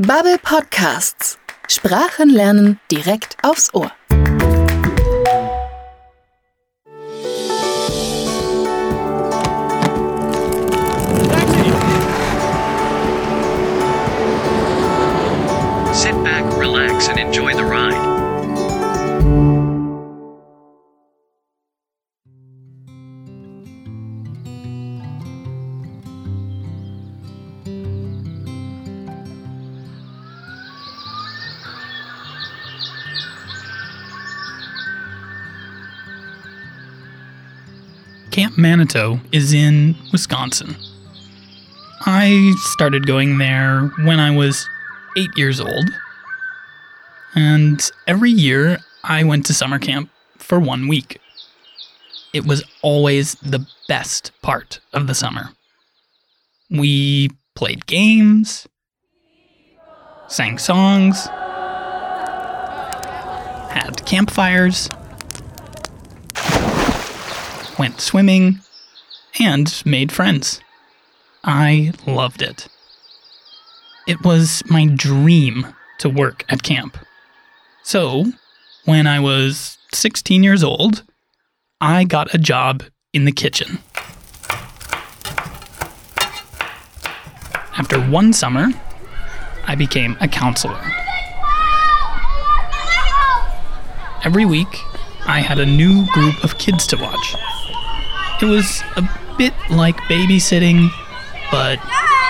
Babbel Podcasts. Sprachen lernen direkt aufs Ohr. Sit back, relax, and enjoy the Camp Manito is in Wisconsin. I started going there when I was eight years old. And every year I went to summer camp for one week. It was always the best part of the summer. We played games, sang songs, had campfires, went swimming, and made friends. I loved it. It was my dream to work at camp. So, when I was 16 years old, I got a job in the kitchen. After one summer, I became a counselor. Every week, I had a new group of kids to watch. It was a bit like babysitting, but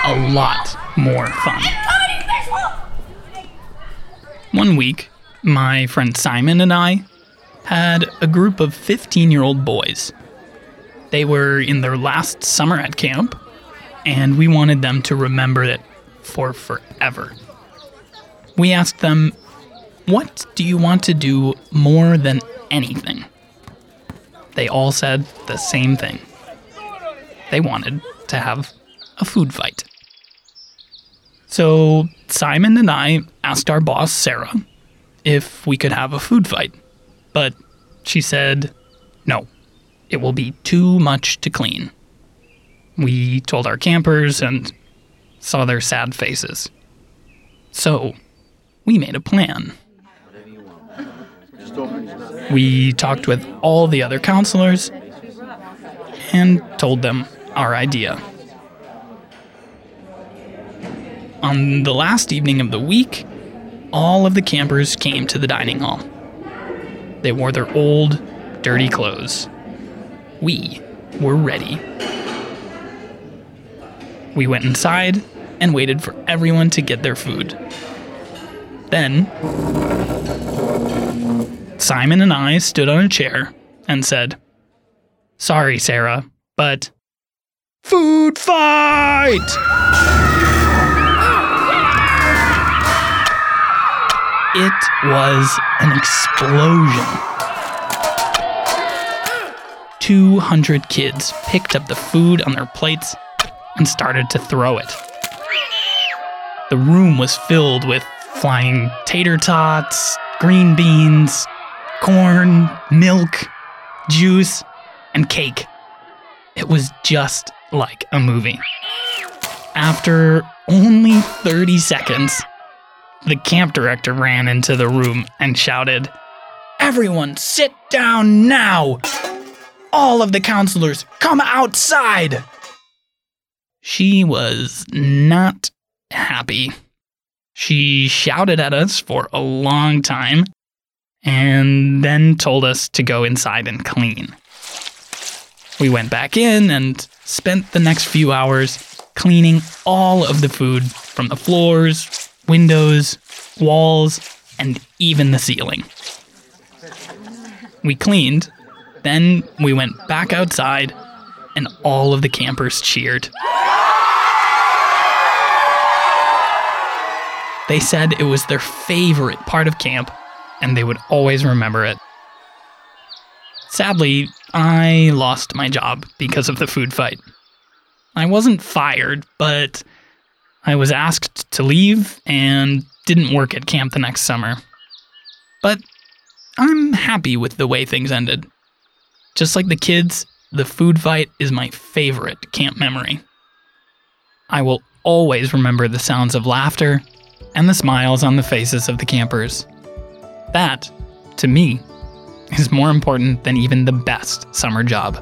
a lot more fun. One week, my friend Simon and I had a group of 15 year old boys. They were in their last summer at camp, and we wanted them to remember it for forever. We asked them, What do you want to do more than anything? They all said the same thing. They wanted to have a food fight. So Simon and I asked our boss, Sarah, if we could have a food fight. But she said, no, it will be too much to clean. We told our campers and saw their sad faces. So we made a plan. We talked with all the other counselors and told them our idea. On the last evening of the week, all of the campers came to the dining hall. They wore their old, dirty clothes. We were ready. We went inside and waited for everyone to get their food. Then, Simon and I stood on a chair and said, Sorry, Sarah, but food fight! It was an explosion. 200 kids picked up the food on their plates and started to throw it. The room was filled with flying tater tots, green beans, corn, milk, juice, and cake. It was just like a movie. After only 30 seconds, the camp director ran into the room and shouted, Everyone sit down now! All of the counselors come outside! She was not happy. She shouted at us for a long time and then told us to go inside and clean. We went back in and spent the next few hours cleaning all of the food from the floors, windows, walls, and even the ceiling. We cleaned, then we went back outside, and all of the campers cheered. They said it was their favorite part of camp, and they would always remember it. Sadly, I lost my job because of the food fight. I wasn't fired, but I was asked to leave and didn't work at camp the next summer. But I'm happy with the way things ended. Just like the kids, the food fight is my favorite camp memory. I will always remember the sounds of laughter and the smiles on the faces of the campers. That, to me, is more important than even the best summer job.